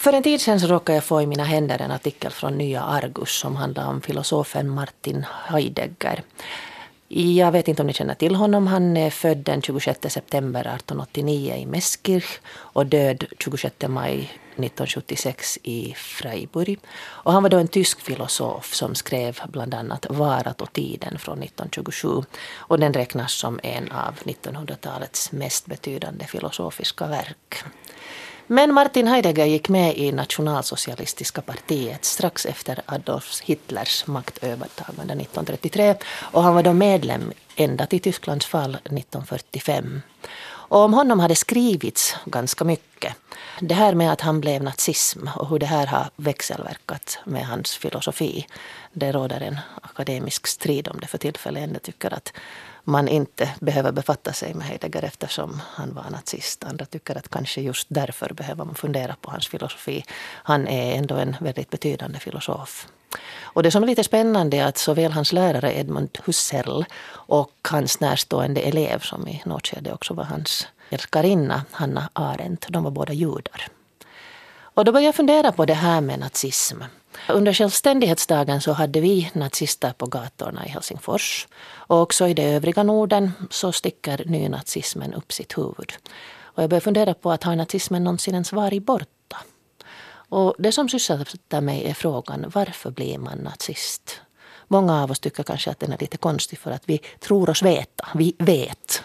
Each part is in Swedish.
För en tid sedan så råkade jag få i mina händer en artikel från Nya Argus som handlar om filosofen Martin Heidegger. Jag vet inte om ni känner till honom. Han är född den 26 september 1889 i Meskirch och död 26 maj 1976 i Freiburg. Och han var då en tysk filosof som skrev bland annat Varat och tiden från 1927. Och den räknas som en av 1900-talets mest betydande filosofiska verk. Men Martin Heidegger gick med i Nationalsocialistiska partiet strax efter Adolf Hitlers maktövertagande 1933 och han var då medlem ända till Tysklands fall 1945. Och om honom hade skrivits ganska mycket. Det här med att han blev nazism och hur det här har växelverkat med hans filosofi. Det råder en akademisk strid om det för tillfället. Jag tycker att man inte behöver befatta sig med Heidegger eftersom han var nazist. Andra tycker att kanske just därför behöver man fundera på hans filosofi. Han är ändå en väldigt betydande filosof. Och det som är lite spännande är att såväl hans lärare Edmund Husserl och hans närstående elev som i något skede också var hans älskarinna Hanna Arendt, de var båda judar. Och då började jag fundera på det här med nazism. Under självständighetsdagen så hade vi nazister på gatorna i Helsingfors. Och också i det övriga Norden så sticker nynazismen upp sitt huvud. Och jag började fundera på att har nazismen någonsin ens varit borta? Och det som sysselsätter mig är frågan varför blir man nazist? Många av oss tycker kanske att den är lite konstig för att vi tror oss veta. Vi vet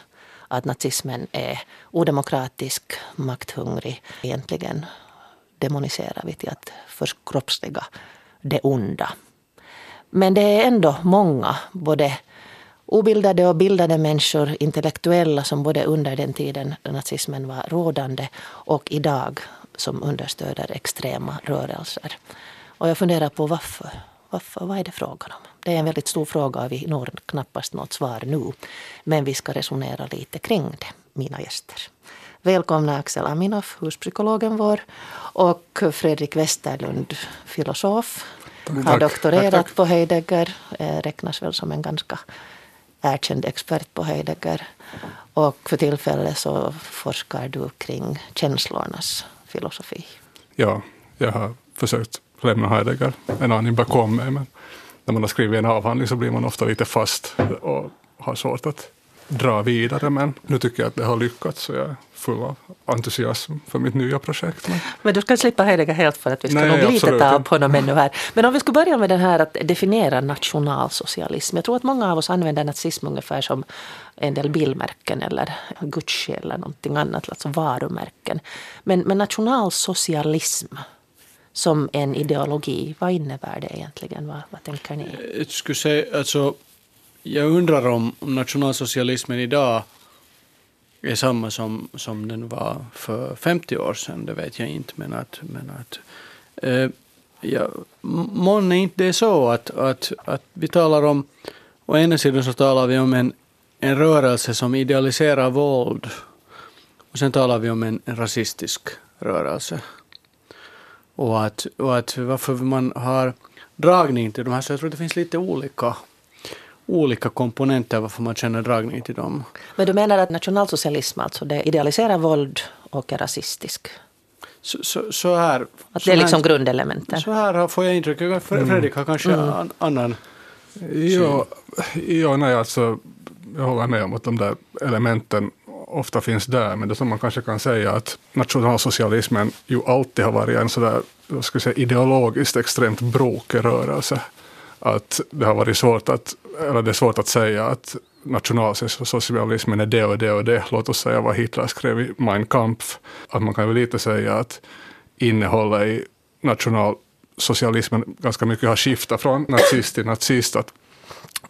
att nazismen är odemokratisk, makthungrig, egentligen demoniserar vi till att förkroppsliga det onda. Men det är ändå många, både obildade och bildade människor, intellektuella som både under den tiden nazismen var rådande och idag som understöder extrema rörelser. Och jag funderar på varför. varför. Vad är det frågan om? Det är en väldigt stor fråga och vi når knappast något svar nu. Men vi ska resonera lite kring det, mina gäster. Välkomna Axel Aminoff, huspsykologen vår, och Fredrik Westerlund, filosof. Tack. Har doktorerat tack, tack. på Heidegger, eh, räknas väl som en ganska erkänd expert på Heidegger. Och för tillfället så forskar du kring känslornas filosofi. Ja, jag har försökt lämna Heidegger en aning bakom mig, men när man har skrivit en avhandling så blir man ofta lite fast och har svårt att dra vidare. Men nu tycker jag att det har lyckats så jag är full av entusiasm för mitt nya projekt. Men, men du ska slippa Heidegger helt för att vi ska Nej, nog lite ta upp honom ännu här. Men om vi skulle börja med den här att definiera nationalsocialism. Jag tror att många av oss använder nazism ungefär som en del bilmärken eller Gucci eller någonting annat, alltså varumärken. Men, men nationalsocialism som en ideologi, vad innebär det egentligen? Vad, vad tänker ni? Jag skulle säga, alltså jag undrar om, om nationalsocialismen idag är samma som, som den var för 50 år sedan, det vet jag inte. Men att, men att eh, ja, månne inte det är så att, att, att vi talar om, å ena sidan så talar vi om en, en rörelse som idealiserar våld och sen talar vi om en, en rasistisk rörelse. Och att, och att varför man har dragning till de här, så jag tror det finns lite olika olika komponenter varför man känner dragning till dem. Men du menar att nationalsocialism alltså det idealiserar våld och är rasistisk? Så, så, så här, att det är liksom grundelementen? Så här får jag intrycket. Mm. Fredrik har kanske mm. an, annan Ja, ja nej, alltså, jag håller med om att de där elementen ofta finns där, men det som man kanske kan säga att nationalsocialismen ju alltid har varit en sådär, vad ska jag säga, ideologiskt extremt brokig rörelse. Att det har varit svårt att eller det är svårt att säga att nationalsocialismen är det och det och det. Låt oss säga vad Hitler skrev i Mein Kampf. Att man kan väl lite säga att innehållet i nationalsocialismen ganska mycket har skiftat från nazist till nazist. Att,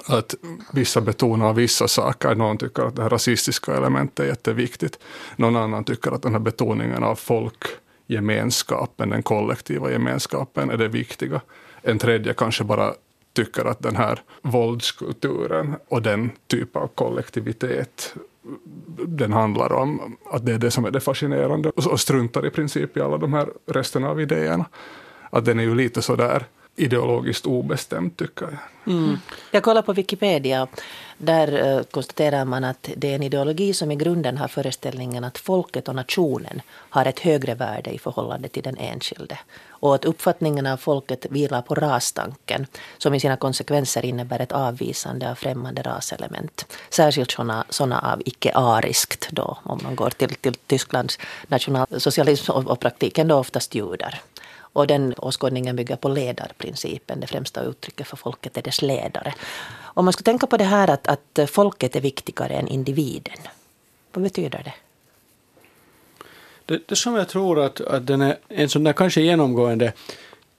att vissa betonar vissa saker. Någon tycker att det här rasistiska elementet är jätteviktigt. Någon annan tycker att den här betoningen av folkgemenskapen, den kollektiva gemenskapen, är det viktiga. En tredje kanske bara tycker att den här våldskulturen och den typ av kollektivitet den handlar om att det är det som är det fascinerande och struntar i princip i alla de här resten av idéerna. Att den är ju lite sådär ideologiskt obestämt tycker jag. Mm. Jag kollar på Wikipedia. Där eh, konstaterar man att det är en ideologi som i grunden har föreställningen att folket och nationen har ett högre värde i förhållande till den enskilde. Och att uppfattningen av folket vilar på rastanken som i sina konsekvenser innebär ett avvisande av främmande raselement. Särskilt sådana, sådana av icke-ariskt då, om man går till, till Tysklands nationalsocialism och, och praktiken då oftast judar. Och den åskådningen bygger på ledarprincipen. Det främsta uttrycket för folket är dess ledare. Om man ska tänka på det här att, att folket är viktigare än individen. Vad betyder det? Det, det som jag tror att, att den är en sån där kanske genomgående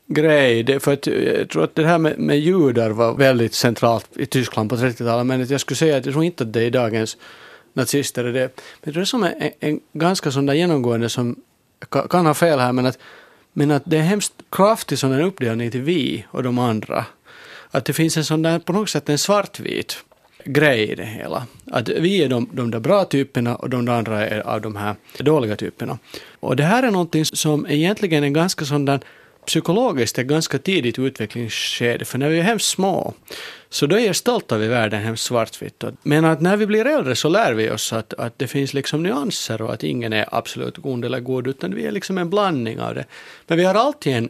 grej, det, för att jag tror att det här med, med judar var väldigt centralt i Tyskland på 30-talet, men jag skulle säga att jag tror inte att det är i dagens nazister är det. Men det är som är en, en ganska sån där genomgående som kan, kan ha fel här, men att men att det är hemskt kraftig sån uppdelning till vi och de andra. Att det finns en sån där, på något sätt en svartvit grej i det hela. Att vi är de, de där bra typerna och de andra är av de här dåliga typerna. Och det här är någonting som egentligen är ganska sån där psykologiskt ett ganska tidigt utvecklingsskede, för när vi är hemskt små så då är jag stolt världen hemskt svartvitt. Men att när vi blir äldre så lär vi oss att, att det finns liksom nyanser och att ingen är absolut god eller god, utan vi är liksom en blandning av det. Men vi har alltid en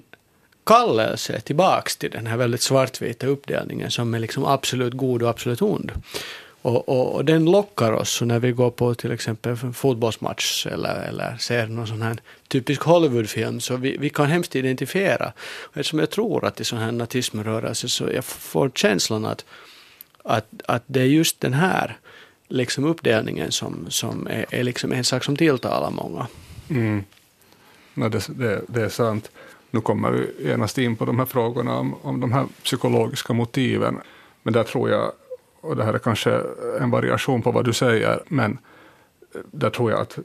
kallelse tillbaks till den här väldigt svartvita uppdelningen som är liksom absolut god och absolut ond. Och, och, och, den lockar oss när vi går på till exempel en fotbollsmatch eller, eller ser någon sån här typisk Hollywoodfilm så vi, vi kan hemskt identifiera. Eftersom jag tror att i sån här nazismrörelse så jag får känslan att, att, att det är just den här liksom uppdelningen som, som är, är liksom en sak som tilltalar många. Mm. Nej, det, det, det är sant. Nu kommer vi genast in på de här frågorna om, om de här psykologiska motiven. Men där tror jag och det här är kanske en variation på vad du säger, men där tror jag att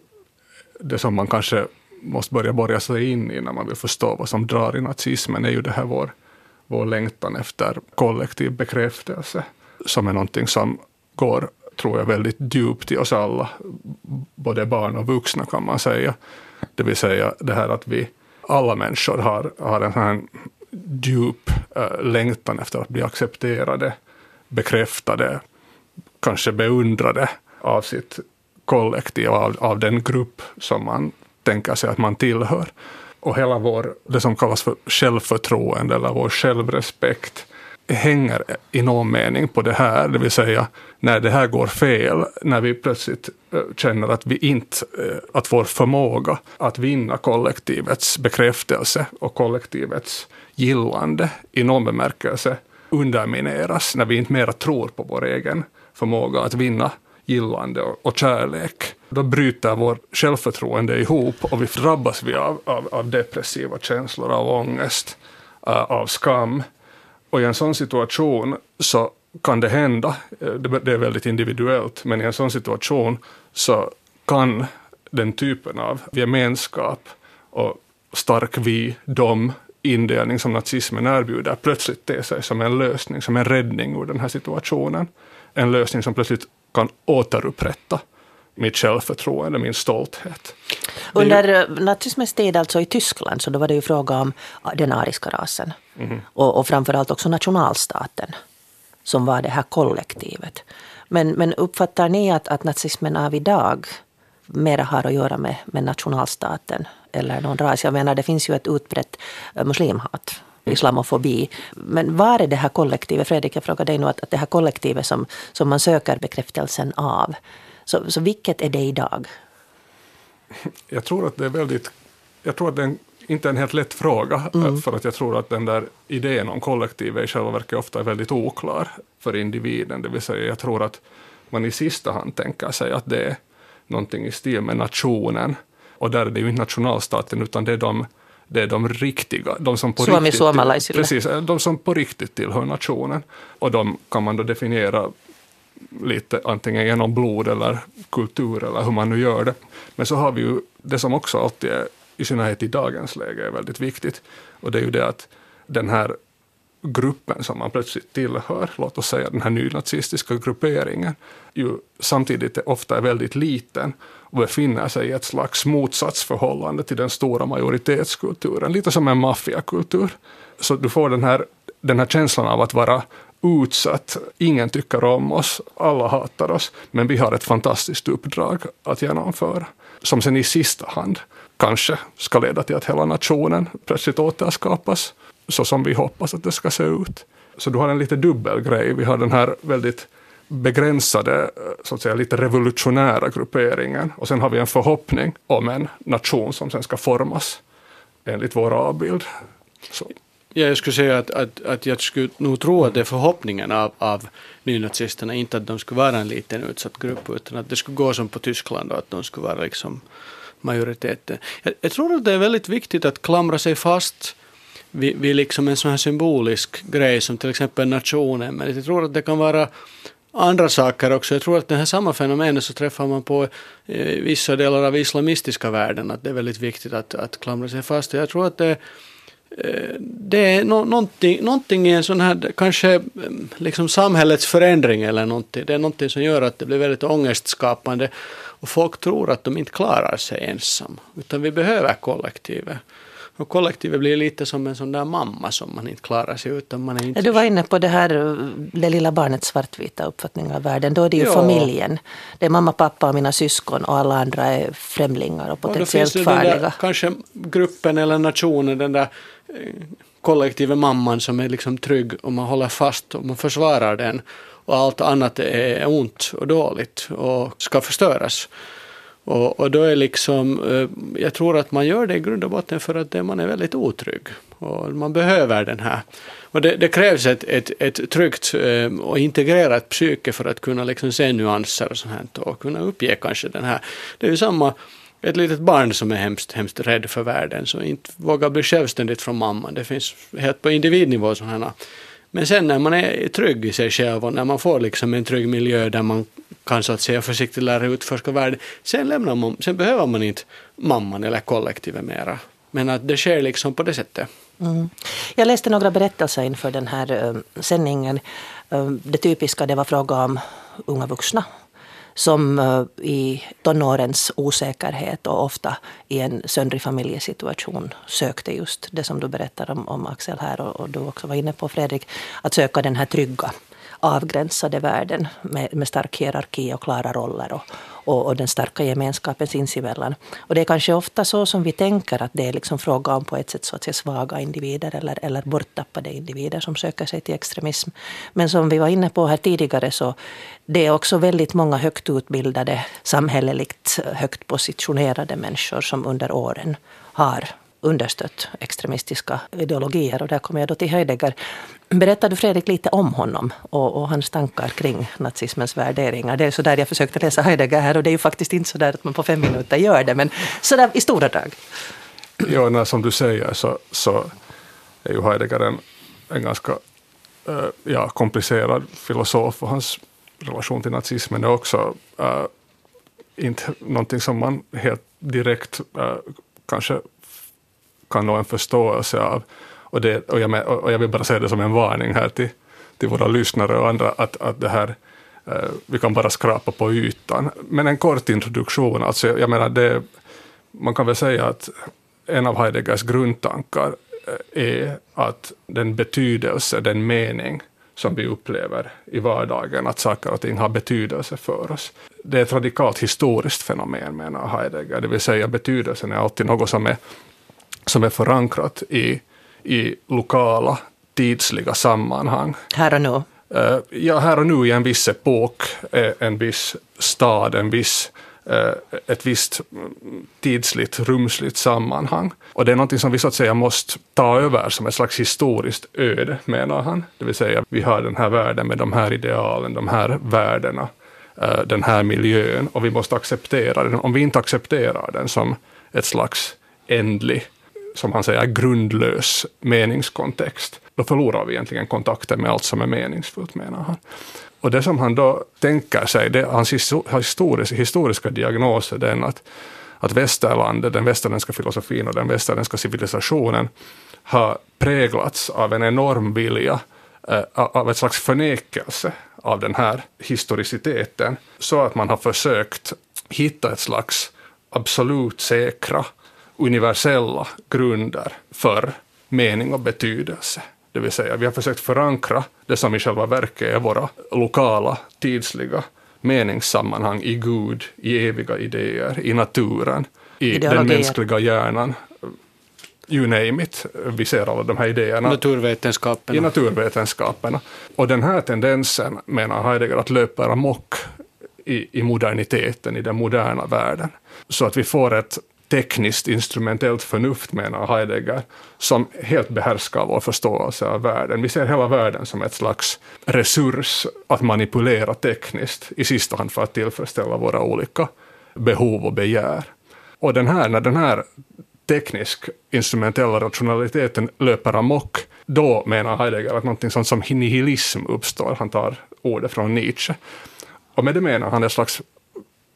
det som man kanske måste börja borra sig in i när man vill förstå vad som drar i nazismen är ju det här vår, vår längtan efter kollektiv bekräftelse, som är någonting som går, tror jag, väldigt djupt i oss alla, både barn och vuxna kan man säga. Det vill säga det här att vi, alla människor har, har en sån här djup äh, längtan efter att bli accepterade, bekräftade, kanske beundrade av sitt kollektiv, av, av den grupp som man tänker sig att man tillhör. Och hela vår, det som kallas för självförtroende eller vår självrespekt hänger i någon mening på det här, det vill säga när det här går fel, när vi plötsligt eh, känner att vi inte, eh, att vår förmåga att vinna kollektivets bekräftelse och kollektivets gillande i någon bemärkelse undermineras när vi inte mera tror på vår egen förmåga att vinna gillande och, kärlek. Då bryter vår självförtroende ihop och vi drabbas vi av, av, av depressiva känslor, av ångest, uh, av skam. Och i en sån situation så kan det hända, eh, det är väldigt individuellt, men i en sån situation så kan den typen av gemenskap och stark vi, dom, indelning som nazismen erbjuder plötsligt te sig som en lösning, som en räddning ur den här situationen. En lösning som plötsligt kan återupprätta mitt självförtroende, min stolthet. Under ju... Eh, nazismens tid alltså i Tyskland så då var det ju fråga om den ariska rasen. Mm. Och, och framförallt också nationalstaten som var det här kollektivet. Men, men uppfattar ni att, att nazismen av idag mera har att göra med, med nationalstaten eller någon ras. Jag menar, det finns ju ett utbrett eh, muslimhat islamofobi. Men var är det här kollektivet? Fredrik, jag frågar dig nu att, att det här kollektivet som, som man söker bekräftelsen av. Så, så vilket är det idag? Jag tror att det är väldigt... Jag tror att det är en, inte en helt lätt fråga, mm. för att jag tror att den där idén om kollektivet i själva verket ofta är väldigt oklar för individen. Det vill säga, jag tror att man i sista hand tänker sig att det är någonting i stil med nationen. Och där är det ju inte nationalstaten, utan det är de, det är de riktiga, de som på Suomi, riktigt, precis, de som på riktigt tillhör nationen. Och de kan man då definiera lite antingen genom blod eller kultur eller hur man nu gör det. Men så har vi ju det som också alltid är, i synnerhet i dagens läge, är väldigt viktigt. Och det är ju det att den här gruppen som man plötsligt tillhör, låt oss säga den här nynazistiska grupperingen, ju samtidigt ofta är väldigt liten och befinner sig i ett slags motsatsförhållande till den stora majoritetskulturen, lite som en maffiakultur. Så du får den här, den här känslan av att vara utsatt, ingen tycker om oss, alla hatar oss, men vi har ett fantastiskt uppdrag att genomföra, som sen i sista hand kanske ska leda till att hela nationen plötsligt återskapas så som vi hoppas att det ska se ut. Så du har en lite dubbel grej. Vi har den här väldigt begränsade, eh, så att säga lite revolutionära grupperingen och sen har vi en förhoppning om en nation som sen ska formas enligt vår avbild. Så. Ja, jag skulle säga att, att, att jag skulle nog tro att det är förhoppningen av, av nynazisterna, inte att de skulle vara en liten utsatt grupp, utan att det skulle gå som på Tyskland och att de skulle vara liksom majoriteten. Jag, jag tror att det är väldigt viktigt att klamra sig fast vid, vid liksom en sån här symbolisk grej som till exempel nationen, men jag tror att det kan vara andra saker också. Jag tror att det här samma fenomenet så träffar man på eh, vissa delar av islamistiska världen, att det är väldigt viktigt att, att klamra sig fast. Jag tror att det Eh, det är no, någonting, någonting i en sån här, kanske eh, liksom samhällets förändring eller någonting. Det är någonting som gör att det blir väldigt ångestskapande och folk tror att de inte klarar sig ensam. Utan vi behöver kollektivet. Och kollektivet blir lite som en sån där mamma som man inte klarar sig utan. Man är inte... Du var inne på det här, det lilla barnets svartvita uppfattning av världen. Då är det ju ja. familjen. Det är mamma, pappa och mina syskon och alla andra är främlingar och potentiellt och farliga. Där, kanske gruppen eller nationen, den där kollektiva mamman som är liksom trygg och man håller fast och man försvarar den och allt annat är ont och dåligt och ska förstöras. Och, och då är liksom, eh, jag tror att man gör det i grund och botten för att man är väldigt otrygg och man behöver den här. Och det, det krävs ett, ett, ett tryggt eh, och integrerat psyke för att kunna liksom se nyanser och sånt här och kunna uppge kanske den här. Det är ju samma ett litet barn som är hemskt, hemskt rädd för världen, som inte vågar bli självständigt från mamman. Det finns helt på individnivå sådana. Men sen när man är trygg i sig själv och när man får liksom en trygg miljö där man kan så att säga försiktigt lära utforska världen, sen, lämnar man, sen behöver man inte mamman eller kollektivet mera. Men att det sker liksom på det sättet. Mm. Jag läste några berättelser inför den här uh, sändningen. Uh, det typiska det var fråga om unga vuxna som eh, i tonårens osäkerhet och ofta i en söndrig familjesituation sökte just det som du berättar om, om Axel här och, och du också var inne på Fredrik, att söka den här trygga avgränsade världen med, med stark hierarki och klara roller och, och, och, den starka gemenskapen sinsemellan. Och det är kanske ofta så som vi tänker att det är liksom fråga om på ett sätt så att säga svaga individer eller, eller borttappade individer som söker sig till extremism. Men som vi var inne på här tidigare så det är också väldigt många högt utbildade, samhälleligt högt positionerade människor som under åren har understött extremistiska ideologier. Och där kommer jag då till Heidegger. Berättar du Fredrik lite om honom och, och, hans tankar kring nazismens värderingar? Det är så där jag försökte läsa Heidegger här och det är ju faktiskt inte så där att man på fem minuter gör det, men så där i stora drag. Ja, när, som du säger så, så är ju Heidegger en, en ganska äh, ja, komplicerad filosof och hans relation till nazismen är också äh, inte någonting som man helt direkt äh, kanske kan nå en förståelse av. Och, det, och, jag, och jag vill bara säga det som en varning här till, till våra lyssnare och andra, att, att det här, eh, vi kan bara skrapa på ytan. Men en kort introduktion, alltså jag menar det, man kan väl säga att en av Heideggers grundtankar eh, är att den betydelse, den mening som vi upplever i vardagen, att saker och ting har betydelse för oss. Det är ett radikalt historiskt fenomen menar Heidegger, det vill säga betydelsen är alltid något som är som är förankrat i, i lokala tidsliga sammanhang. Här och nu? Uh, ja, här och nu i en viss epok, eh, en viss stad, en viss, uh, ett visst tidsligt, rumsligt sammanhang. Och det är någonting som vi så att säga måste ta över som ett slags historiskt öde, menar han. Det vill säga, vi har den här världen med de här idealen, de här värdena, den här miljön, och vi måste acceptera den. Om vi inte accepterar den som ett slags ändlig som han säger, grundlös meningskontext, då förlorar vi egentligen kontakten med allt som är meningsfullt, menar han. Och det som han då tänker sig, det, hans historiska, historiska diagnos är den att, att västerlandet, den västerländska filosofin och den västerländska civilisationen har präglats av en enorm vilja, eh, av ett slags förnekelse av den här historiciteten, så att man har försökt hitta ett slags absolut säkra, universella grunder för mening och betydelse. Det vill säga, vi har försökt förankra det som i själva verket är våra lokala, tidsliga meningssammanhang i Gud, i eviga idéer, i naturen, i den mänskliga hjärnan. You name it. Vi ser alla de här idéerna. Naturvetenskaperna. I naturvetenskaperna. Och den här tendensen, menar Heidegger, att löpa amok i, i moderniteten, i den moderna världen. Så att vi får ett tekniskt instrumentellt förnuft, menar Heidegger, som helt behärskar vår förståelse av världen. Vi ser hela världen som ett slags resurs att manipulera tekniskt, i sista hand för att tillfredsställa våra olika behov och begär. Och den här, när den här teknisk instrumentella rationaliteten löper amok, då menar Heidegger att någonting sånt som nihilism uppstår. Han tar ordet från Nietzsche. Och med det menar han en slags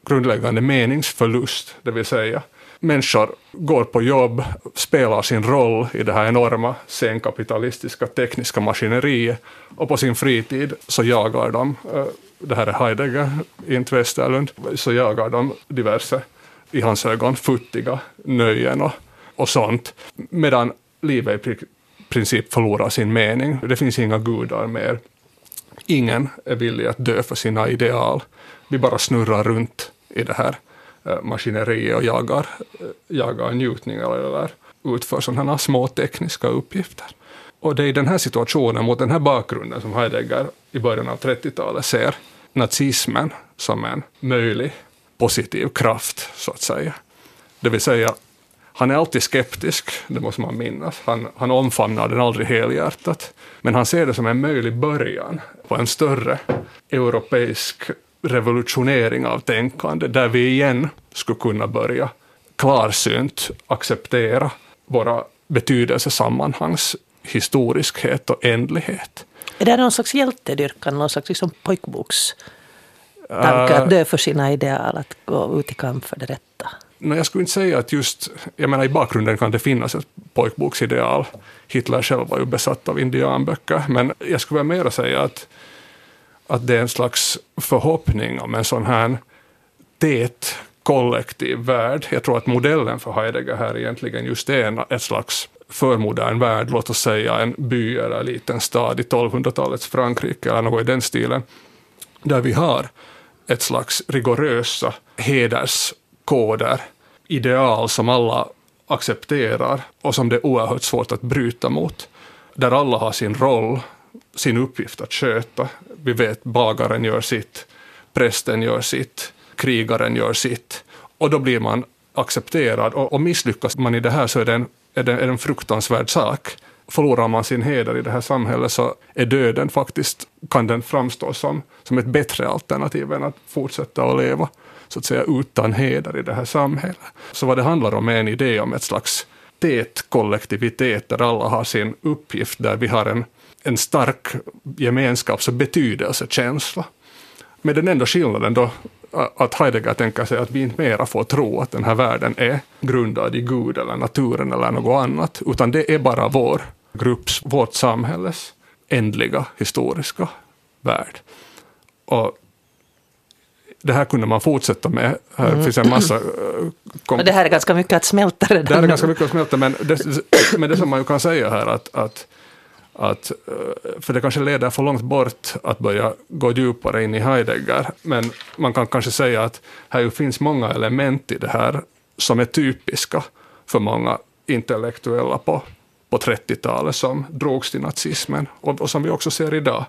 grundläggande meningsförlust, det vill säga människor går på jobb, spelar sin roll i det här enorma senkapitalistiska tekniska maskineriet och på sin fritid så jagar de, eh, det här är Heidegger, inte Westerlund, så jagar de diverse, i hans ögon, futtiga nöjen och, och sånt, medan livet i princip förlorar sin mening. Det finns inga gudar mer. Ingen är villig att dö för sina ideal. Vi bara snurrar runt i det här Eh, maskineriet och jagar, eh, jagar njutning eller utför sådana små tekniska uppgifter. Och det är i den här situationen, mot den här bakgrunden, som Heidegger i början av 30-talet ser nazismen som en möjlig positiv kraft, så att säga. Det vill säga, han är alltid skeptisk, det måste man minnas. Han, han omfamnar den aldrig helhjärtat. Men han ser det som en möjlig början på en större europeisk revolutionering av tänkande, där vi igen skulle kunna börja klarsynt acceptera våra betydelsesammanhangs historiskhet och ändlighet. Är det någon slags hjältedyrkan, någon slags liksom pojkbokstanke uh, att dö för sina ideal, att gå ut i kamp för det rätta? No, jag skulle inte säga att just, jag menar i bakgrunden kan det finnas ett pojkboksideal. Hitler själv var ju besatt av indianböcker, men jag skulle väl mera säga att att det är en slags förhoppning om en sån här tät kollektiv värld. Jag tror att modellen för Heidegger här egentligen just är ett slags förmodern värld, låt oss säga en by eller en liten stad i 1200-talets Frankrike eller något i den stilen, där vi har ett slags rigorösa hederskoder, ideal som alla accepterar och som det är oerhört svårt att bryta mot. Där alla har sin roll, sin uppgift att sköta. Vi vet bagaren gör sitt, prästen gör sitt, krigaren gör sitt. Och då blir man accepterad. Och, och misslyckas man i det här så är det, en, är, det, är det en fruktansvärd sak. Förlorar man sin heder i det här samhället så är döden faktiskt, kan den framstå som, som ett bättre alternativ än att fortsätta att leva så att säga utan heder i det här samhället. Så vad det handlar om är en idé om ett slags tät kollektivitet där alla har sin uppgift, där vi har en en stark gemenskaps och betydelsekänsla. Med den enda skillnaden då att Heidegger tänker sig att vi inte mera får tro att den här världen är grundad i Gud eller naturen eller något annat, utan det är bara vår grupps, vårt samhälles ändliga historiska värld. Och det här kunde man fortsätta med. Här mm. finns en massa... Kom... Det här är ganska mycket att smälta redan Det här är ganska mycket att smälta, men det, men det som man ju kan säga här att, att att, eh, för det kanske leder för långt bort att börja gå djupare in i Heidegger, men man kan kanske säga att här finns många element i det här som är typiska för många intellektuella på, på 30-talet som drogs till nazismen och, och, som vi också ser idag.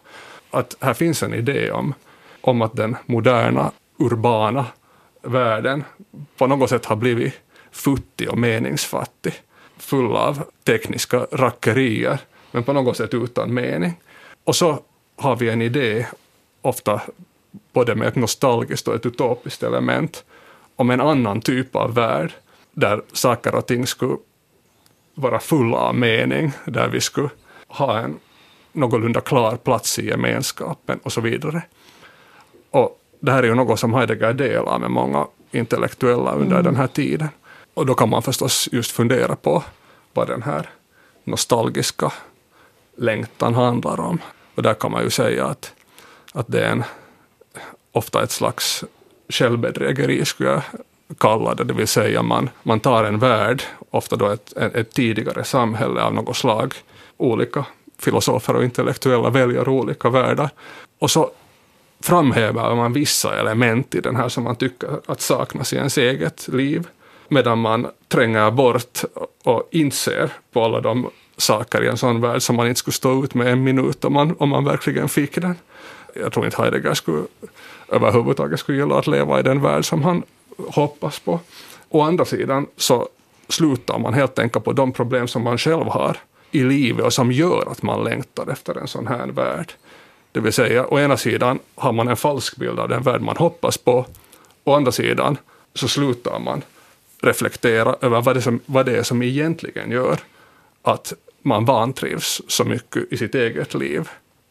Att här finns en idé om, om att den moderna, urbana världen på något sätt har blivit futtig och meningsfattig, full av tekniska rackerier men på något sätt utan mening. Och så har vi en idé, ofta både med ett nostalgiskt och ett utopiskt element, om en annan typ av värld, där saker och ting skulle vara fulla av mening, där vi skulle ha en någorlunda klar plats i gemenskapen och så vidare. Och det här är ju något som Heidegger delar med många intellektuella under mm. den här tiden. Och då kan man förstås just fundera på vad den här nostalgiska längtan handlar om. Och där kan man ju säga att, att det är en, ofta ett slags självbedrägeri skulle jag kalla det, det vill säga man, man tar en värld, ofta då ett, ett tidigare samhälle av något slag, olika filosofer och intellektuella väljer olika världar, och så framhäver man vissa element i den här som man tycker att saknas i ens eget liv, medan man tränger bort och inser på alla de saker i en sån värld som man inte skulle stå ut med en minut om man, om man verkligen fick den. Jag tror inte Heidegger skulle överhuvudtaget skulle gilla att leva i den värld som han hoppas på. Å andra sidan så slutar man helt enkelt på de problem som man själv har i livet och som gör att man längtar efter en sån här värld. Det vill säga, å ena sidan har man en falsk bild av den värld man hoppas på, å andra sidan så slutar man reflektera över vad det, som, vad det är som egentligen gör att man vantrivs så mycket i sitt eget liv,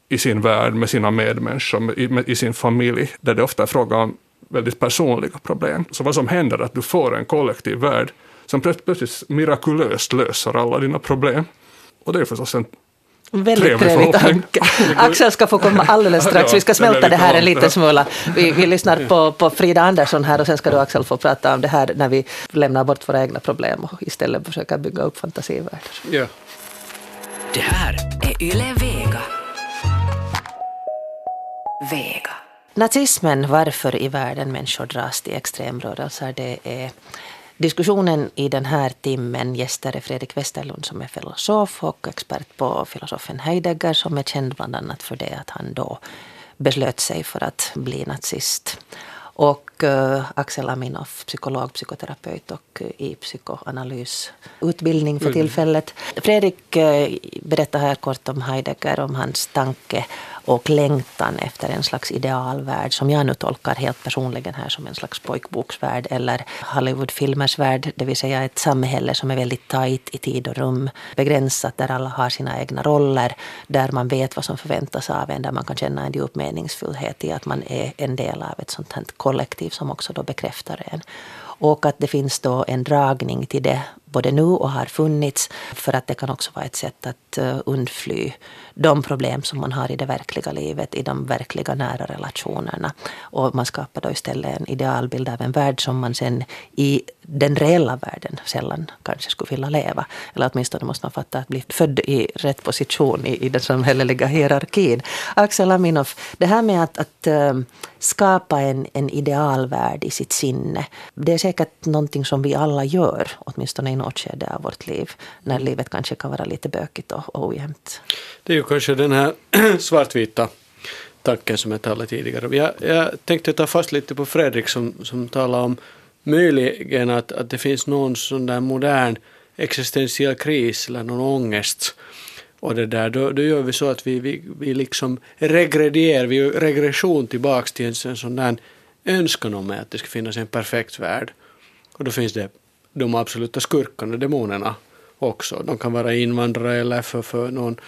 i sin värld, med sina medmänniskor, i, i sin familj, där det ofta är fråga om väldigt personliga problem. Så vad som händer är att du får en kollektiv värld som plötsligt mirakulöst löser alla dina problem. Och det är förstås en Väldigt trevlig tanke. Axel ska få komma alldeles strax. Vi ska smälta det här en liten smula. Vi, vi lyssnar på, på Frida Andersson här och sen ska du Axel få prata om det här när vi lämnar bort våra egna problem och istället försöker bygga upp fantasivärldar. Ja. Det här är Yle Vega. Vega. Nazismen, varför i världen människor dras till extremrörelser, det är diskussionen i den här timmen. Gäster är Fredrik Westerlund som är filosof och expert på filosofen Heidegger som är känd bland annat för det att han då beslöt sig för att bli nazist. Och uh, Axel Aminoff, psykolog, psykoterapeut och uh, i psykoanalysutbildning för tillfället. Fredrik uh, berättar här kort om Heidegger, om hans tanke och längtan efter en slags idealvärld som jag nu tolkar helt personligen här som en slags pojkboksvärld eller Hollywoodfilmers värld, det vill säga ett samhälle som är väldigt tajt i tid och rum, begränsat där alla har sina egna roller, där man vet vad som förväntas av en, där man kan känna en djup meningsfullhet i att man är en del av ett sånt här kollektiv som också då bekräftar en. Och att det finns då en dragning till det både nu och har funnits för att det kan också vara ett sätt att eh, undfly de problem som man har i det verkliga livet, i de verkliga nära relationerna. Och man skapar då istället en idealbild av en värld som man sen i den reella världen sällan kanske skulle vilja leva. Eller åtminstone måste man fatta att bli född i rätt position i, i den samhälleliga hierarkin. Axel Aminoff, det här med att, att eh, skapa en, en idealvärld i sitt sinne, det är säkert någonting som vi alla gör, åtminstone i något skede av vårt liv, när livet kanske kan vara lite bökigt och, och ojämnt. Det är ju kanske den här svartvita tanken som jag talade tidigare jag, jag tänkte ta fast lite på Fredrik som, som talade om möjligen att, att det finns någon sån där modern existentiell kris eller någon ångest. Och det där, då, då gör vi så att vi, vi, vi liksom regredierar, vi gör regression tillbaks till en, en sån där önskan om att det ska finnas en perfekt värld. Och då finns det de absoluta skurkarna, demonerna också. De kan vara invandrare eller för, för någon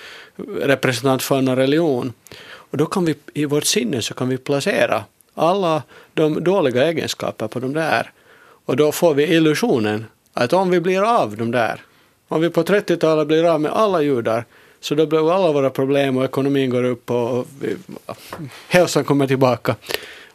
representant för en religion. Och då kan vi i vårt sinne så kan vi placera alla de dåliga egenskaper på de där. Och då får vi illusionen att om vi blir av de där, om vi på 30-talet blir av med alla judar, så då blir alla våra problem och ekonomin går upp och vi, hälsan kommer tillbaka.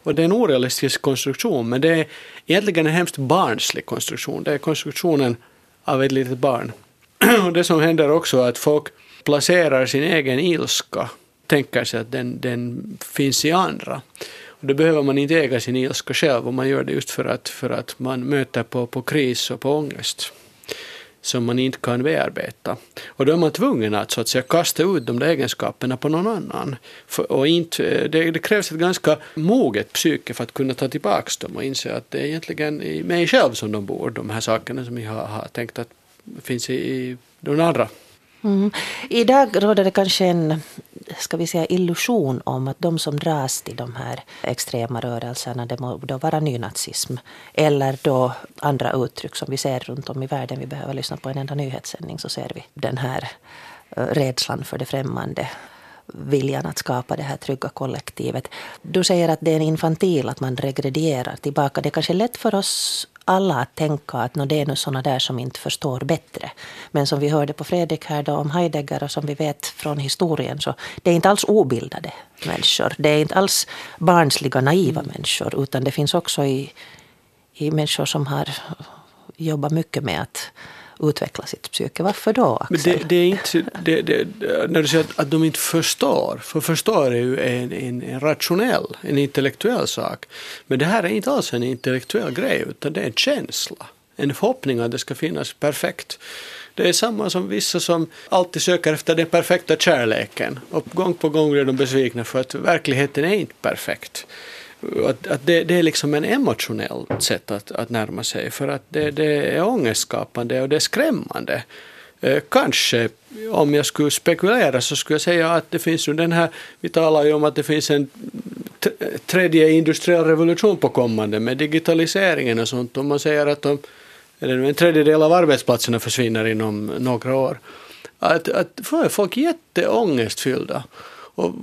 Och det är en orealistisk konstruktion, men det är egentligen en hemskt barnslig konstruktion. Det är konstruktionen av ett litet barn. Och det som händer också är att folk placerar sin egen ilska, tänker sig att den, den finns i andra. Och då behöver man inte äga sin ilska själv och man gör det just för att, för att man möter på, på kris och på ångest som man inte kan bearbeta. Och då är man tvungen att så att säga kasta ut de där egenskaperna på någon annan. För, och inte, eh, det, det, krävs ett ganska moget psyke för att kunna ta tillbaka dem och inse att det är egentligen i mig själv som de bor, de här sakerna som jag har, har tänkt att finns i, i de andra. Mm. Idag råder det kanske en ska vi säga, illusion om att de som dras till de här extrema rörelserna, det må då vara nynazism eller då andra uttryck som vi ser runt om i världen. Vi behöver lyssna på en enda nyhetssändning så ser vi den här eh, rädslan för det främmande viljan att skapa det här trygga kollektivet. Du säger att det är en infantil, att man regredierar tillbaka. Det är kanske lätt för oss alla att tänka att no, det är nog sådana där som inte förstår bättre. Men som vi hörde på Fredrik här då om Heidegger och som vi vet från historien så det är inte alls obildade människor. Det är inte alls barnsliga, naiva människor utan det finns också i, i människor som har jobbat mycket med att utveckla sitt psyke. Varför då, Axel? Men det, det är inte, det, det, när du säger att, att de inte förstår, för förstår är ju en, en, en, rationell, en intellektuell sak. Men det här är inte alls en intellektuell grej, utan det är en känsla. En förhoppning att det ska finnas perfekt. Det är samma som vissa som alltid söker efter den perfekta kärleken. Och gång på gång blir de besvikna för att verkligheten är inte perfekt. Att, att det, det, är liksom en emotionell sätt att, att närma sig för att det, det är ångestskapande och det är skrämmande. Eh, kanske, om jag skulle spekulera så skulle jag säga att det finns ju den här, vi talar ju om att det finns en tredje industriell revolution på kommande med digitaliseringen och sånt. Om man säger att om, en tredjedel av arbetsplatserna försvinner inom några år. Att, att folk är jätteångestfyllda. Och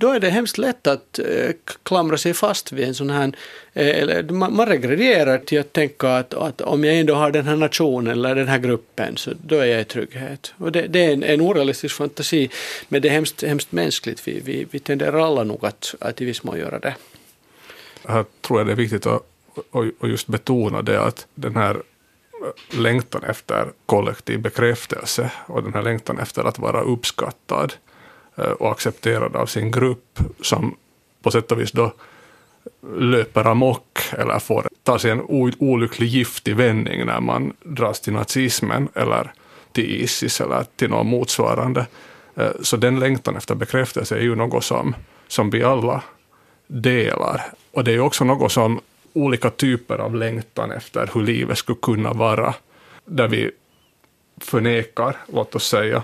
då är det hemskt lätt att eh, klamra sig fast vid en sån här, eh, eller man, man regredierar till att tänka att, att, om jag ändå har den här nationen eller den här gruppen så då är jag i trygghet. Och det, det är en, en orealistisk fantasi men det är hemskt, hemskt mänskligt. Vi, vi, vi tenderar alla nog att, att i viss mån göra det. Här tror jag det är viktigt att och just betona det att den här längtan efter kollektiv bekräftelse och den här längtan efter att vara uppskattad Eh, och accepterad av sin grupp som på sätt och vis då löper amok eller får ta sig en olycklig giftig vändning när man dras till nazismen eller till Isis eller till något motsvarande. Eh, så den längtan efter bekräftelse är ju något som, som vi alla delar. Och det är också något som olika typer av längtan efter hur livet skulle kunna vara, där vi förnekar, låt oss säga,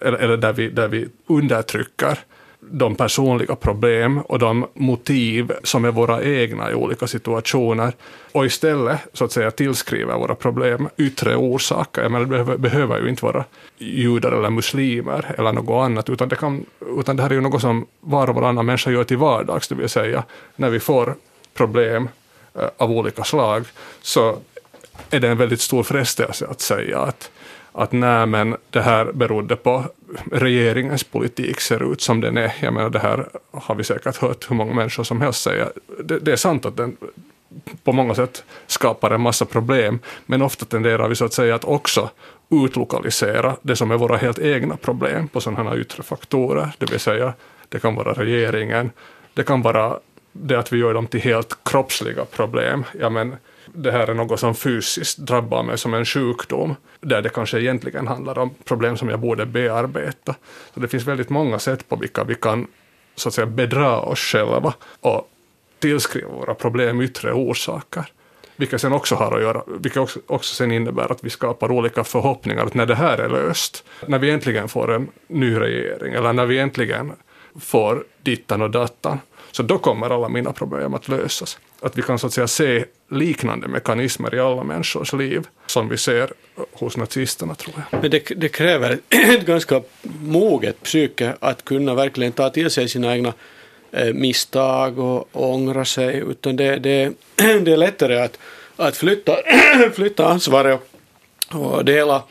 eller, eller där, vi, där vi undertrycker de personliga problem och de motiv som är våra egna i olika situationer och istället så att säga tillskriver våra problem yttre orsaker. Jag menar, det behöver, behöver ju inte vara judar eller muslimer eller något annat, utan det, kan, utan det här är ju något som var och varannan människa gör till vardags, det vill säga när vi får problem eh, av olika slag så är det en väldigt stor frestelse att säga att att nej men det här berodde på regeringens politik ser ut som den är. Jag menar det här har vi säkert hört hur många människor som helst säga. Det, det är sant att den på många sätt skapar en massa problem, men ofta tenderar vi så att säga att också utlokalisera det som är våra helt egna problem på sådana här yttre faktorer, det vill säga det kan vara regeringen, det kan vara det att vi gör dem till helt kroppsliga problem. Ja, men det här är något som fysiskt drabbar mig som en sjukdom, där det kanske egentligen handlar om problem som jag borde bearbeta. Så det finns väldigt många sätt på vilka vi kan så att säga bedra oss själva och tillskriva våra problem yttre orsaker. Vilket sen också har att göra, vilket också, också sen innebär att vi skapar olika förhoppningar att när det här är löst, när vi äntligen får en ny regering eller när vi äntligen får dittan och dattan, så då kommer alla mina problem att lösas. Att vi kan så att säga se liknande mekanismer i alla människors liv som vi ser hos nazisterna tror jag. Men det, det kräver ett ganska moget psyke att kunna verkligen ta till sig sina egna eh, misstag och, och ångra sig. Utan det, det, det är lättare att, att flytta, flytta ansvaret och, och dela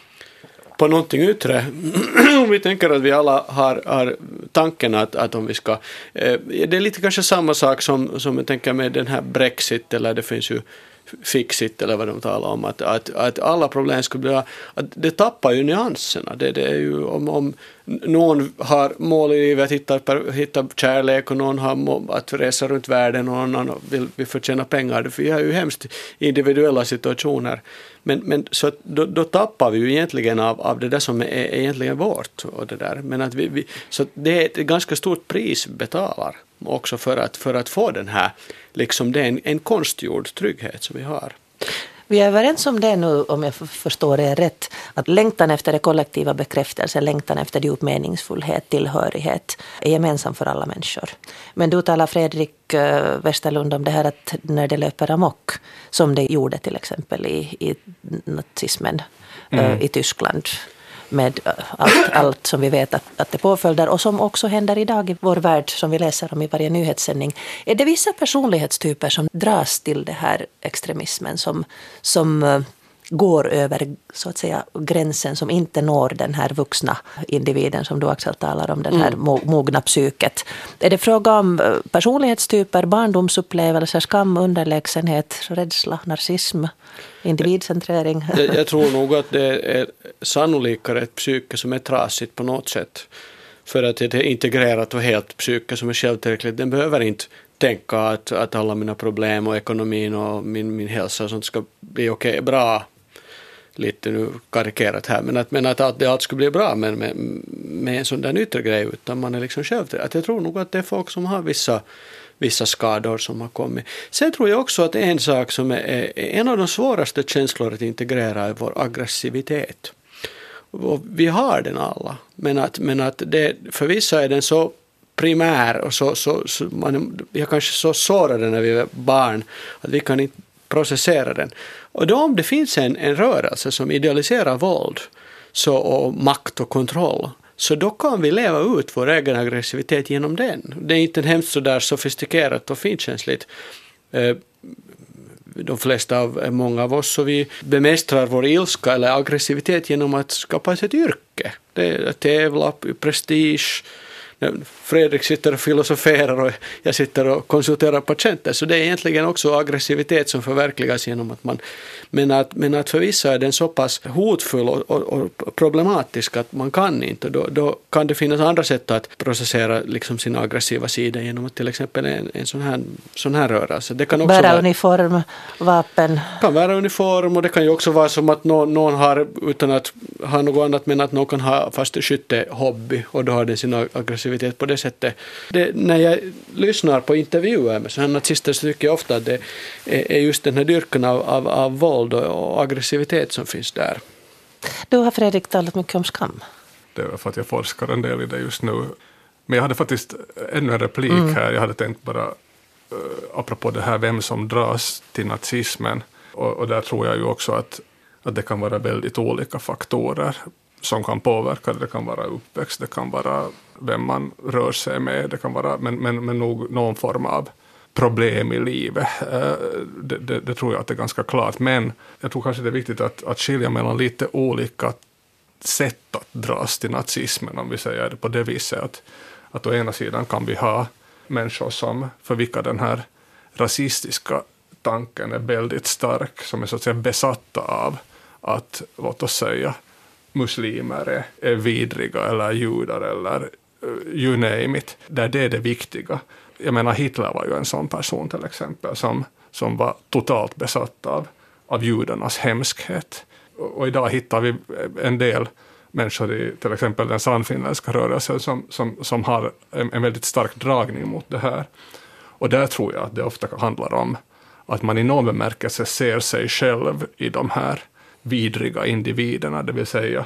på någonting yttre. vi tänker att vi alla har, har tanken att, att om vi ska... Eh, det är lite kanske samma sak som, som jag tänker med den här Brexit, eller det finns ju Fixit eller vad de talar om, att, att, att alla problem skulle bli... Att det tappar ju nyanserna. Det, det är ju om, om någon har mål i livet att hitta, hitta kärlek och någon har mål att resa runt världen och någon annan vill, vill förtjäna pengar. Vi har ju hemskt individuella situationer. Men, men så då, då, tappar vi ju egentligen av, av det där som är, är egentligen vårt. Och det där. Men att vi, vi, så det är ett ganska stort pris vi betalar också för att, för att få den här, liksom det är en, en konstgjord trygghet som vi har. Vi är överens om det nu, om jag förstår det rätt, att längtan efter det kollektiva bekräftelse, längtan efter djup meningsfullhet, tillhörighet är gemensam för alla människor. Men du talar Fredrik eh, Westerlund om det här att när det löper amok, som det gjorde till exempel i, i nazismen eh, mm. i Tyskland med eh, allt, allt som vi vet att, att det påföljder och som också händer idag i vår värld som vi läser om i varje nyhetssändning. Är det vissa personlighetstyper som dras till det här extremismen som, som eh, går över så att säga, gränsen som inte når den här vuxna individen som du Axel talar om, den här mm. mogna psyket. Är det fråga om eh, personlighetstyper, barndomsupplevelser, skam, underlägsenhet, rädsla, narcissism, individcentrering? Jag, jag tror nog att det är sannolikare ett psyke som är trasigt på något sätt. För att ett integrerat och helt psyke som är självtillräckligt, den behöver inte tänka att, att alla mina problem och ekonomin och min, min hälsa och sånt ska bli okej, okay, bra lite nu karikerat här, men att, men att, att det allt skulle bli bra med, med, med en sån där yttre grej, utan man är liksom själv att Jag tror nog att det är folk som har vissa, vissa skador som har kommit. Sen tror jag också att en sak som är, är en av de svåraste känslor att integrera är vår aggressivitet. Och vi har den alla, men att, men att det, för vissa är den så primär och så, så, så man, jag är kanske så sårade när vi är barn att vi kan inte processera den. Och då om det finns en, en rörelse som idealiserar våld så, och makt och kontroll, så då kan vi leva ut vår egen aggressivitet genom den. Det är inte hemskt så där sofistikerat och finkänsligt. Eh, de flesta av, eh, många av oss, så vi bemästrar vår ilska eller aggressivitet genom att skapa ett yrke. Det, tävla, prestige, Fredrik sitter och filosoferar och jag sitter och konsulterar patienter. Så det är egentligen också aggressivitet som förverkligas genom att man... Men att, men att för vissa är den så pass hotfull och, och, och problematisk att man kan inte. Då, då kan det finnas andra sätt att processera liksom sin aggressiva sida genom att till exempel en, en sån, här, sån här rörelse. Det kan också Bära vara, uniform, vapen. Kan vara uniform och det kan ju också vara som att någon, någon har, utan att ha något annat, men att någon kan ha fast skyttehobby och då har den sin aggressivitet på det sättet. Det, när jag lyssnar på intervjuer med sådana nazister så tycker jag ofta att det är just den här dyrkan av, av, av våld och aggressivitet som finns där. Du har Fredrik talat mycket om skam. Det är för att jag forskar en del i det just nu. Men jag hade faktiskt ännu en replik mm. här. Jag hade tänkt bara, uh, apropå det här vem som dras till nazismen, och, och där tror jag ju också att, att det kan vara väldigt olika faktorer som kan påverka det. Det kan vara uppväxt, det kan vara vem man rör sig med, det kan vara, men, men, men nog någon form av problem i livet. Eh, det, det, det, tror jag att det är ganska klart. Men jag tror kanske det är viktigt att, att skilja mellan lite olika sätt att dras till nazismen, om vi säger det på det viset. Att, att å ena sidan kan vi ha människor som, för vilka den här rasistiska tanken är väldigt stark, som är så att säga besatta av att, låt oss säga, muslimer är, är vidriga eller judar eller eh, you name it, där det är det viktiga. Jag menar Hitler var ju en sån person till exempel som, som var totalt besatt av, av judarnas hemskhet. Och, och idag hittar vi eh, en del människor i till exempel den sannfinländska rörelsen som, som, som har en, en väldigt stark dragning mot det här. Och där tror jag att det ofta handlar om att man i någon bemärkelse ser sig själv i de här vidriga individerna, det vill säga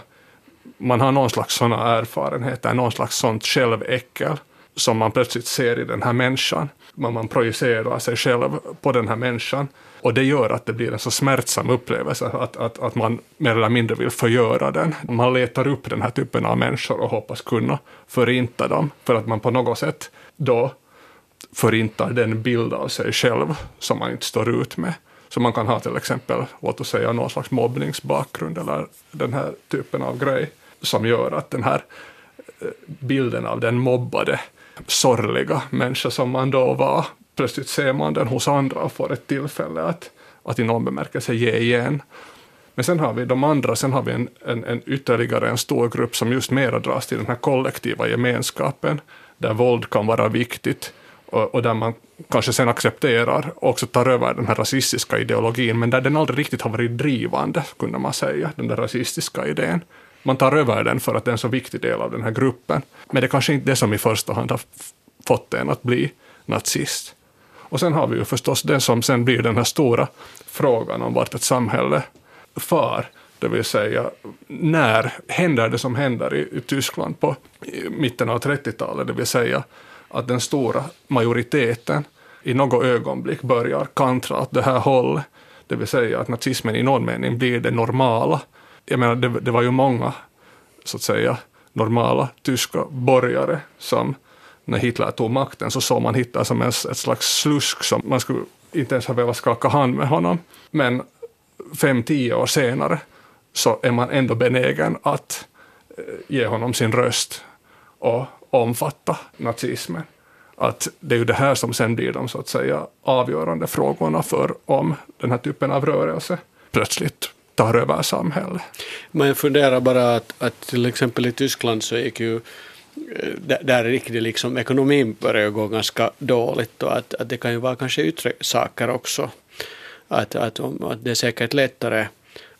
man har någon slags sådana erfarenheter, någon slags sånt själväckel som man plötsligt ser i den här människan. Man, man projicerar sig själv på den här människan och det gör att det blir en så smärtsam upplevelse att, att, att man mer eller mindre vill förgöra den. Man letar upp den här typen av människor och hoppas kunna förinta dem för att man på något sätt då förintar den bild av sig själv som man inte står ut med. Så man kan ha till exempel, låt oss säga någon slags mobbningsbakgrund eller den här typen av grej som gör att den här eh, bilden av den mobbade, sorgliga människa som man då var, plötsligt ser man den hos andra och får ett tillfälle att, att i någon bemärkelse ge igen. Men sen har vi de andra, sen har vi en, en, en ytterligare en stor grupp som just mera dras till den här kollektiva gemenskapen, där våld kan vara viktigt, och, och, där man kanske sen accepterar och också tar över den här rasistiska ideologin, men där den aldrig riktigt har varit drivande, kunde man säga, den där rasistiska idén. Man tar över den för att det är en så viktig del av den här gruppen, men det är kanske inte det som i första hand har fått en att bli nazist. Och sen har vi ju förstås den som sen blir den här stora frågan om vart ett samhälle far, det vill säga när händer det som händer i, i Tyskland på i mitten av 30-talet, det vill säga att den stora majoriteten i något ögonblick börjar kantra åt det här hållet. Det vill säga att nazismen i någon mening blir det normala. Jag menar, det, det var ju många så att säga normala tyska borgare som när Hitler tog makten så såg man Hitler som en, ett slags slusk som man skulle inte ens ha velat skaka hand med honom. Men fem, tio år senare så är man ändå benägen att eh, ge honom sin röst och omfatta nazismen. Att det är ju det här som sen blir de så att säga avgörande frågorna för om den här typen av rörelse plötsligt tar över samhället. Man funderar bara att, att till exempel i Tyskland så gick ju eh, där gick det liksom, ekonomin började gå ganska dåligt och att, att det kan ju vara kanske yttre saker också. Att, att, att det är säkert lättare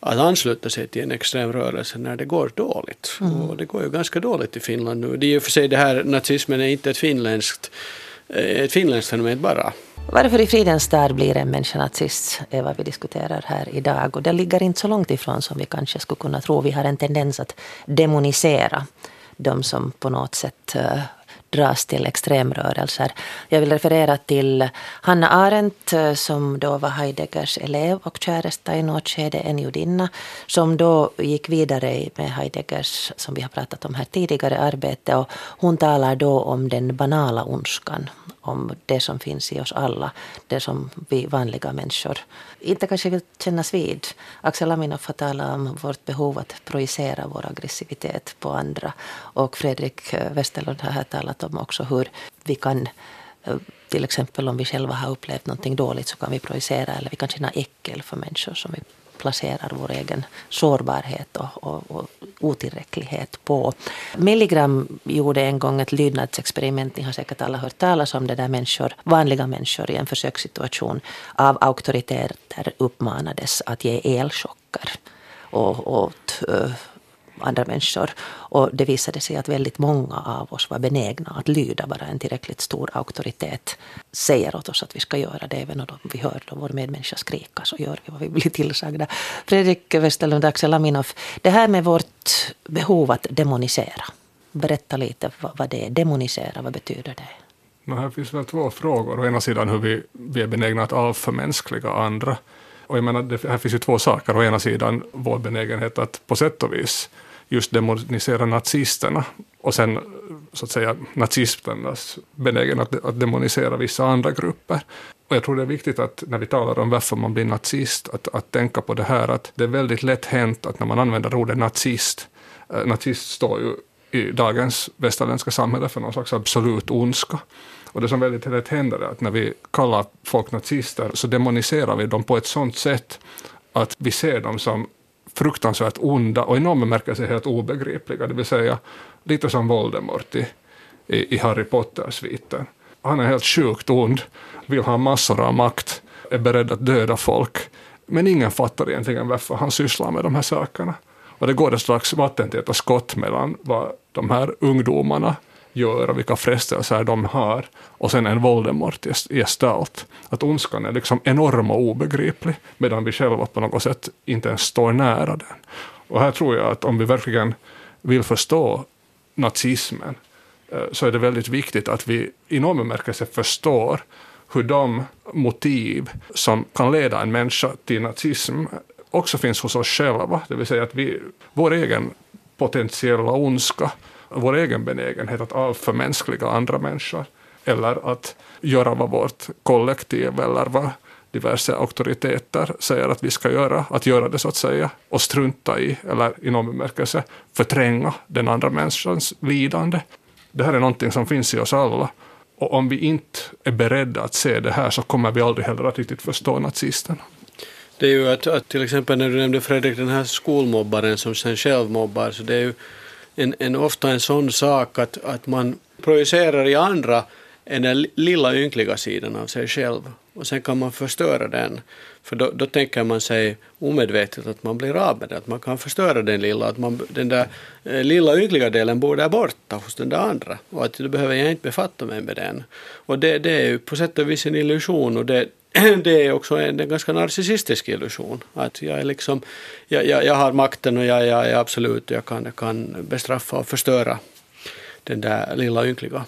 att ansluta sig till en extrem rörelse när det går dåligt. Mm. Och det går ju ganska dåligt i Finland nu. Det är ju för sig det här, nazismen är inte ett finländskt, eh, ett finländskt fenomen bara. Varför i fridens stad blir en människa nazist är vad vi diskuterar här idag. Och det ligger inte så långt ifrån som vi kanske skulle kunna tro. Vi har en tendens att demonisera de som på något sätt uh, dras till extremrörelser. Jag vill referera till Hanna Arendt eh, som då var Heideggers elev och käresta i något skede, en judinna som då gick vidare med Heideggers, som vi har pratat om här tidigare, arbete. Och hon talar då om den banala ondskan om det som finns i oss alla, det som vi vanliga människor inte kanske vill kännas vid. Axel Aminoff har talat om vårt behov att projicera vår aggressivitet på andra och Fredrik Westerlund har här talat om också hur vi kan Eh, till exempel om vi själva har upplevt någonting dåligt så kan vi projicera eller vi kan känna äckel för människor som vi placerar vår egen sårbarhet och, och, och otillräcklighet på. Milligram gjorde en gång ett lydnadsexperiment, ni har säkert alla hört talas om det, där människor, vanliga människor i en försökssituation av auktoriteter uppmanades att ge elchocker och, och t, eh, andra människor. Och det visade sig att väldigt många av oss var benägna att lyda bara en tillräckligt stor auktoritet säger åt oss att vi ska göra det. Även om vi hör då vår medmänniska skrika så gör vi vad vi blir tillsagda. Fredrik Westerlund, Axel Aminoff, det här med vårt behov att demonisera. Berätta lite vad det är. Demonisera, vad betyder det? Men här finns väl två frågor. Å ena sidan hur vi, vi är benägna att avförmänskliga andra. Och jag menar, det här finns ju två saker. Å ena sidan vår benägenhet att på sätt och vis just demonisera nazisterna och sen så att säga nazisternas benägenhet att, att demonisera vissa andra grupper. Och jag tror det är viktigt att när vi talar om varför man blir nazist, att, att tänka på det här att det är väldigt lätt hänt att när man använder ordet nazist, eh, nazist står ju i dagens västerländska samhälle för någon slags absolut ondska. Och det som väldigt lätt händer är att när vi kallar folk nazister så demoniserar vi dem på ett sådant sätt att vi ser dem som fruktansvärt onda och i någon bemärkelse helt obegripliga, det vill säga lite som Voldemort i, i, i Harry Potter-sviten. Han är helt sjukt ond, vill ha massor av makt, är beredd att döda folk, men ingen fattar egentligen varför han sysslar med de här sakerna. Och det går ett slags vattentäta skott mellan vad de här ungdomarna gör och vilka frestelser de har och sen en Voldemort-gestalt. Att ondskan är liksom enorm och obegriplig medan vi själva på något sätt inte ens står nära den. Och här tror jag att om vi verkligen vill förstå nazismen eh, så är det väldigt viktigt att vi i någon bemärkelse förstår hur de motiv som kan leda en människa till nazism också finns hos oss själva. Det vill säga att vi, vår egen potentiella ondska vår egen benägenhet att avförmänskliga andra människor eller att göra vad vårt kollektiv eller vad diverse auktoriteter säger att vi ska göra, att göra det så att säga och strunta i, eller i någon bemärkelse förtränga den andra människans lidande. Det här är någonting som finns i oss alla. Och om vi inte är beredda att se det här så kommer vi aldrig heller att riktigt förstå nazisterna. Det är ju att, att till exempel när du nämnde Fredrik, den här skolmobbaren som sen själv mobbar, så det är ju en, en, ofta en sån sak att, att man projicerar i andra än den lilla ynkliga sidan av sig själv och sen kan man förstöra den. För då, då tänker man sig omedvetet att man blir av med det, att man kan förstöra den lilla, att man, den där eh, lilla ynkliga delen bor där borta hos den där andra och att då behöver jag inte befatta mig med den. Och det, det är ju på sätt och vis en illusion och det, det är också en, en ganska narcissistisk illusion. Att jag, är liksom, jag, jag, jag har makten och jag, jag är absolut, jag kan, jag kan bestraffa och förstöra den där lilla ynkliga.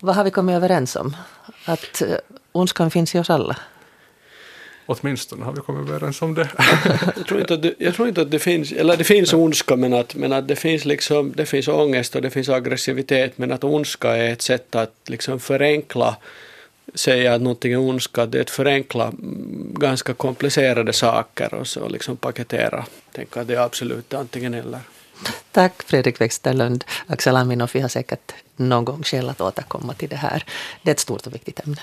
Vad har vi kommit överens om? Att eh, ondskan finns i oss alla? Åtminstone har vi kommit överens om det. Jag tror inte att det, jag tror inte att det finns, eller det finns ondska men att, men att det finns liksom, det finns ångest och det finns aggressivitet men att ondska är ett sätt att liksom förenkla säga att någonting är ondska, det är att förenkla mm, ganska komplicerade saker och så liksom paketera. Tänk att det är absolut antingen eller. Tack Fredrik Westerlund. Axel Aminov, vi har säkert någon gång skäl att återkomma till det här. Det är ett stort och viktigt ämne.